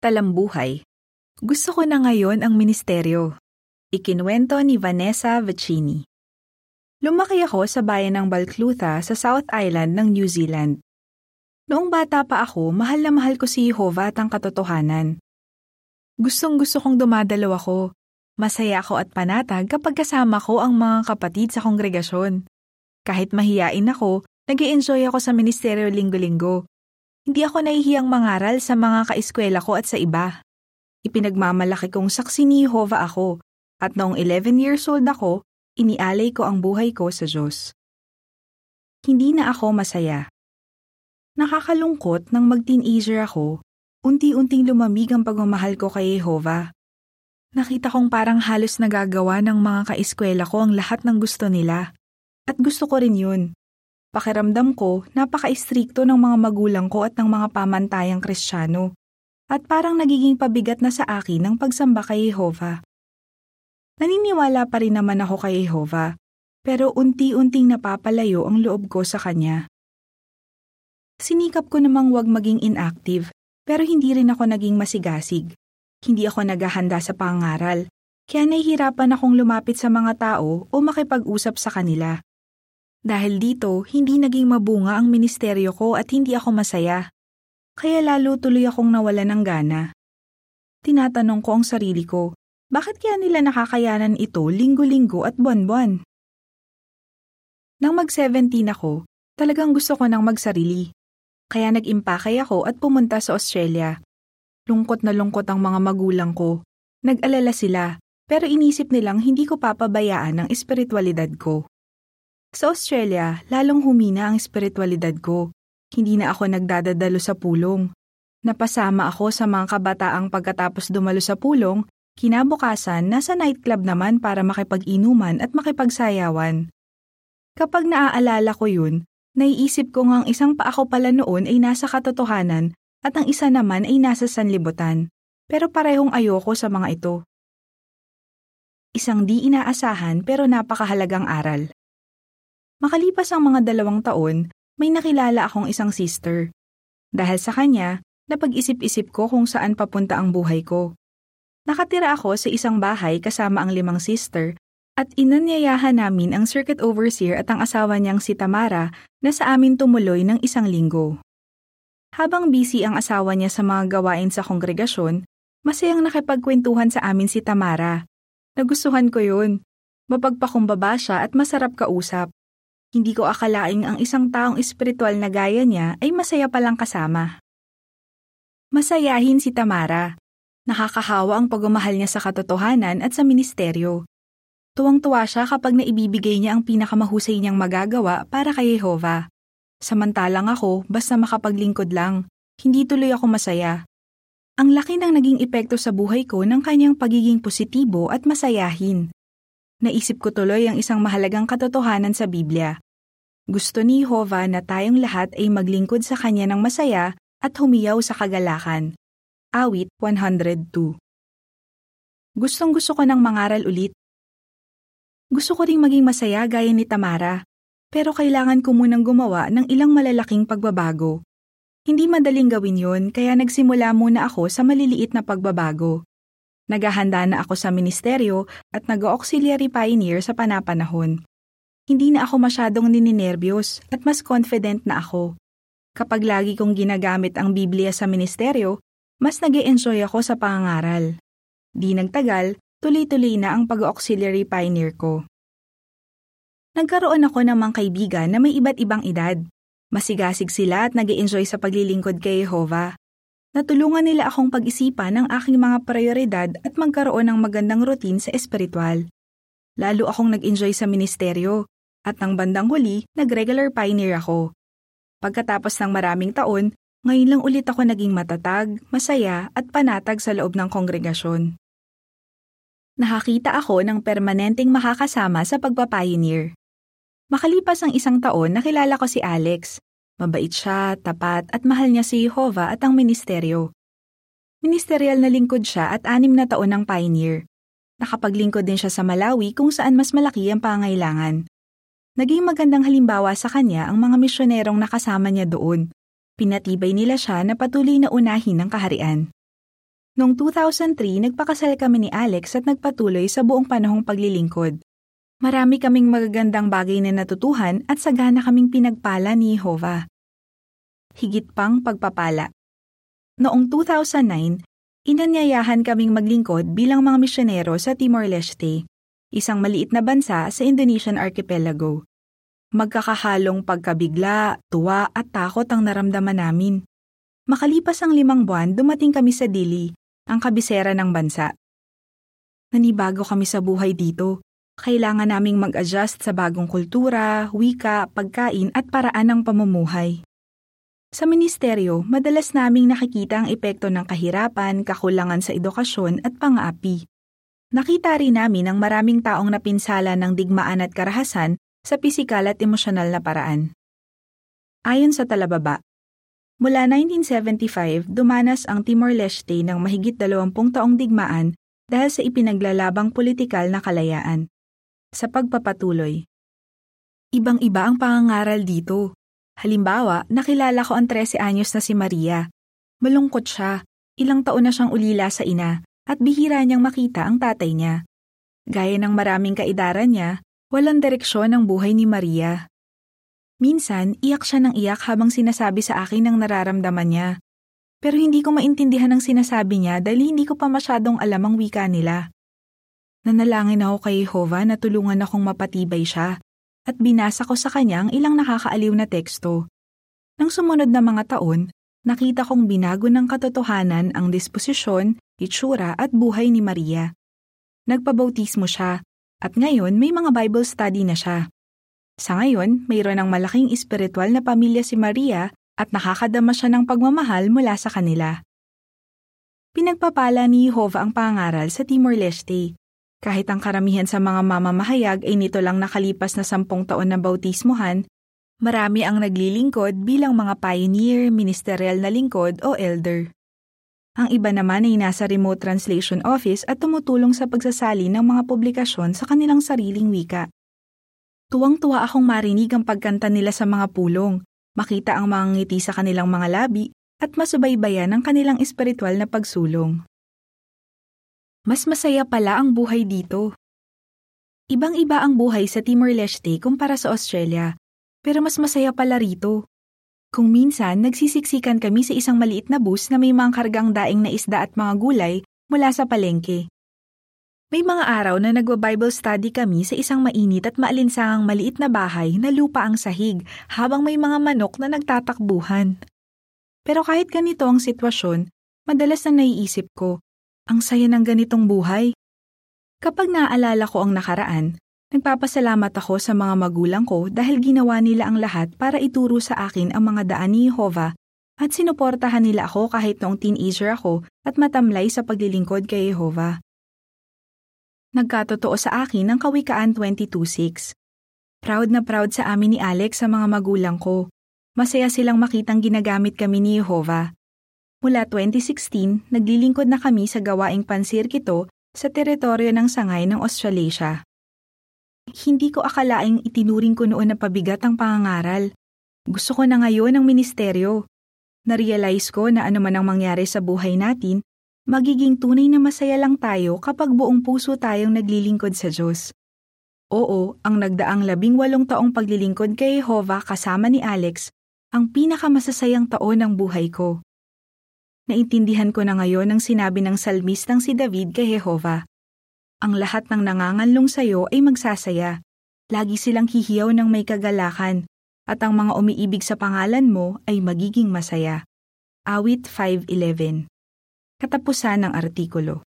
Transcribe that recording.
Talambuhay. Gusto ko na ngayon ang ministeryo. Ikinwento ni Vanessa Vecini. Lumaki ako sa bayan ng Balclutha sa South Island ng New Zealand. Noong bata pa ako, mahal na mahal ko si Jehovah at ang katotohanan. Gustong gusto kong dumadalo ako. Masaya ako at panatag kapag kasama ko ang mga kapatid sa kongregasyon. Kahit mahiyain ako, nag enjoy ako sa ministeryo linggo-linggo hindi ako nahihiyang mangaral sa mga kaeskwela ko at sa iba. Ipinagmamalaki kong saksi ni Jehovah ako at noong 11 years old ako, inialay ko ang buhay ko sa Diyos. Hindi na ako masaya. Nakakalungkot nang mag-teenager ako, unti-unting lumamig ang pagmamahal ko kay Jehovah. Nakita kong parang halos nagagawa ng mga kaeskwela ko ang lahat ng gusto nila. At gusto ko rin yun. Pakiramdam ko, napaka-istrikto ng mga magulang ko at ng mga pamantayang kristyano. At parang nagiging pabigat na sa akin ang pagsamba kay Jehovah. Naniniwala pa rin naman ako kay Jehovah, pero unti-unting napapalayo ang loob ko sa kanya. Sinikap ko namang wag maging inactive, pero hindi rin ako naging masigasig. Hindi ako naghahanda sa pangaral, kaya nahihirapan akong lumapit sa mga tao o makipag-usap sa kanila. Dahil dito, hindi naging mabunga ang ministeryo ko at hindi ako masaya. Kaya lalo tuloy akong nawala ng gana. Tinatanong ko ang sarili ko, bakit kaya nila nakakayanan ito linggo-linggo at buwan-buwan? Nang mag-17 ako, talagang gusto ko nang magsarili. Kaya nag-impakay ako at pumunta sa Australia. Lungkot na lungkot ang mga magulang ko. Nag-alala sila, pero inisip nilang hindi ko papabayaan ang espiritualidad ko. Sa Australia, lalong humina ang espiritualidad ko. Hindi na ako nagdadadalo sa pulong. Napasama ako sa mga kabataang pagkatapos dumalo sa pulong, kinabukasan nasa nightclub naman para makipag-inuman at makipagsayawan. Kapag naaalala ko yun, naiisip ko ngang isang pa ako pala noon ay nasa katotohanan at ang isa naman ay nasa sanlibutan. Pero parehong ayoko sa mga ito. Isang di inaasahan pero napakahalagang aral. Makalipas ang mga dalawang taon, may nakilala akong isang sister. Dahil sa kanya, napag-isip-isip ko kung saan papunta ang buhay ko. Nakatira ako sa isang bahay kasama ang limang sister at inanyayahan namin ang circuit overseer at ang asawa niyang si Tamara na sa amin tumuloy ng isang linggo. Habang busy ang asawa niya sa mga gawain sa kongregasyon, masayang nakipagkwentuhan sa amin si Tamara. Nagustuhan ko yun. Mapagpakumbaba siya at masarap kausap. Hindi ko akalaing ang isang taong espiritual na gaya niya ay masaya palang kasama. Masayahin si Tamara. Nakakahawa ang pagmamahal niya sa katotohanan at sa ministeryo. Tuwang-tuwa siya kapag naibibigay niya ang pinakamahusay niyang magagawa para kay Jehovah. Samantalang ako, basta makapaglingkod lang, hindi tuloy ako masaya. Ang laki ng naging epekto sa buhay ko ng kanyang pagiging positibo at masayahin. Naisip ko tuloy ang isang mahalagang katotohanan sa Biblia. Gusto ni Jehovah na tayong lahat ay maglingkod sa Kanya ng masaya at humiyaw sa kagalakan. Awit 102 Gustong gusto ko ng mangaral ulit. Gusto ko ring maging masaya gaya ni Tamara, pero kailangan ko munang gumawa ng ilang malalaking pagbabago. Hindi madaling gawin yon kaya nagsimula muna ako sa maliliit na pagbabago. Naghahanda na ako sa ministeryo at nag-auxiliary pioneer sa panapanahon. Hindi na ako masyadong nininervyos at mas confident na ako. Kapag lagi kong ginagamit ang Biblia sa ministeryo, mas nag enjoy ako sa pangangaral. Di nagtagal, tuloy-tuloy na ang pag-auxiliary pioneer ko. Nagkaroon ako ng mga kaibigan na may iba't ibang edad. Masigasig sila at nag enjoy sa paglilingkod kay Jehovah. Natulungan nila akong pag-isipan ng aking mga prioridad at magkaroon ng magandang routine sa espiritual. Lalo akong nag-enjoy sa ministeryo at ng bandang huli, nag-regular pioneer ako. Pagkatapos ng maraming taon, ngayon lang ulit ako naging matatag, masaya at panatag sa loob ng kongregasyon. Nakakita ako ng permanenteng makakasama sa pagpapioneer. Makalipas ang isang taon, nakilala ko si Alex, Mabait siya, tapat at mahal niya si Jehovah at ang ministeryo. Ministerial na lingkod siya at anim na taon ng pioneer. Nakapaglingkod din siya sa Malawi kung saan mas malaki ang pangailangan. Naging magandang halimbawa sa kanya ang mga misyonerong nakasama niya doon. Pinatibay nila siya na patuloy na unahin ng kaharian. Noong 2003, nagpakasal kami ni Alex at nagpatuloy sa buong panahong paglilingkod. Marami kaming magagandang bagay na natutuhan at sagana kaming pinagpala ni Jehovah. Higit pang pagpapala. Noong 2009, inanyayahan kaming maglingkod bilang mga misyonero sa Timor-Leste, isang maliit na bansa sa Indonesian archipelago. Magkakahalong pagkabigla, tuwa at takot ang naramdaman namin. Makalipas ang limang buwan, dumating kami sa Dili, ang kabisera ng bansa. Nanibago kami sa buhay dito. Kailangan naming mag-adjust sa bagong kultura, wika, pagkain at paraan ng pamumuhay. Sa ministeryo, madalas naming nakikita ang epekto ng kahirapan, kakulangan sa edukasyon at pang-aapi. Nakita rin namin ang maraming taong napinsala ng digmaan at karahasan sa pisikal at emosyonal na paraan. Ayon sa talababa, mula 1975 dumanas ang Timor-Leste ng mahigit 20 taong digmaan dahil sa ipinaglalabang politikal na kalayaan. Sa pagpapatuloy, Ibang-iba ang pangangaral dito. Halimbawa, nakilala ko ang 13 anyos na si Maria. Malungkot siya, ilang taon na siyang ulila sa ina, at bihira niyang makita ang tatay niya. Gaya ng maraming kaidaran niya, Walang direksyon ang buhay ni Maria. Minsan, iyak siya ng iyak habang sinasabi sa akin ang nararamdaman niya. Pero hindi ko maintindihan ang sinasabi niya dahil hindi ko pa masyadong alam ang wika nila. Nanalangin ako kay Jehovah na tulungan akong mapatibay siya at binasa ko sa kanya ang ilang nakakaaliw na teksto. Nang sumunod na mga taon, nakita kong binago ng katotohanan ang disposisyon, itsura at buhay ni Maria. Nagpabautismo siya at ngayon, may mga Bible study na siya. Sa ngayon, mayroon ng malaking espiritual na pamilya si Maria at nakakadama siya ng pagmamahal mula sa kanila. Pinagpapala ni Jehovah ang pangaral sa Timor-Leste. Kahit ang karamihan sa mga mamamahayag ay nito lang nakalipas na sampung taon na bautismuhan, marami ang naglilingkod bilang mga pioneer, ministerial na lingkod o elder. Ang iba naman ay nasa remote translation office at tumutulong sa pagsasali ng mga publikasyon sa kanilang sariling wika. Tuwang-tuwa akong marinig ang pagkanta nila sa mga pulong, makita ang mga ngiti sa kanilang mga labi, at masubaybayan ang kanilang espiritual na pagsulong. Mas masaya pala ang buhay dito. Ibang-iba ang buhay sa Timor-Leste kumpara sa Australia, pero mas masaya pala rito. Kung minsan, nagsisiksikan kami sa isang maliit na bus na may mga kargang daing na isda at mga gulay mula sa palengke. May mga araw na nagwa-Bible study kami sa isang mainit at maalinsangang maliit na bahay na lupa ang sahig habang may mga manok na nagtatakbuhan. Pero kahit ganito ang sitwasyon, madalas na naiisip ko, ang saya ng ganitong buhay. Kapag naaalala ko ang nakaraan, Nagpapasalamat ako sa mga magulang ko dahil ginawa nila ang lahat para ituro sa akin ang mga daan ni Jehovah at sinuportahan nila ako kahit noong teenager ako at matamlay sa paglilingkod kay Jehovah. Nagkatotoo sa akin ang Kawikaan 22.6. Proud na proud sa amin ni Alex sa mga magulang ko. Masaya silang makitang ginagamit kami ni Jehovah. Mula 2016, naglilingkod na kami sa gawaing pansirkito sa teritoryo ng sangay ng Australasia. Hindi ko akalaing itinuring ko noon na pabigat ang pangangaral. Gusto ko na ngayon ang ministeryo. Narealize ko na ano man ang mangyari sa buhay natin, magiging tunay na masaya lang tayo kapag buong puso tayong naglilingkod sa Diyos. Oo, ang nagdaang labing walong taong paglilingkod kay Jehovah kasama ni Alex, ang pinakamasasayang taon ng buhay ko. Naintindihan ko na ngayon ang sinabi ng salmistang si David kay Jehovah ang lahat ng nanganganlong sayo ay magsasaya. Lagi silang hihiyaw ng may kagalakan, at ang mga umiibig sa pangalan mo ay magiging masaya. Awit 5.11 Katapusan ng artikulo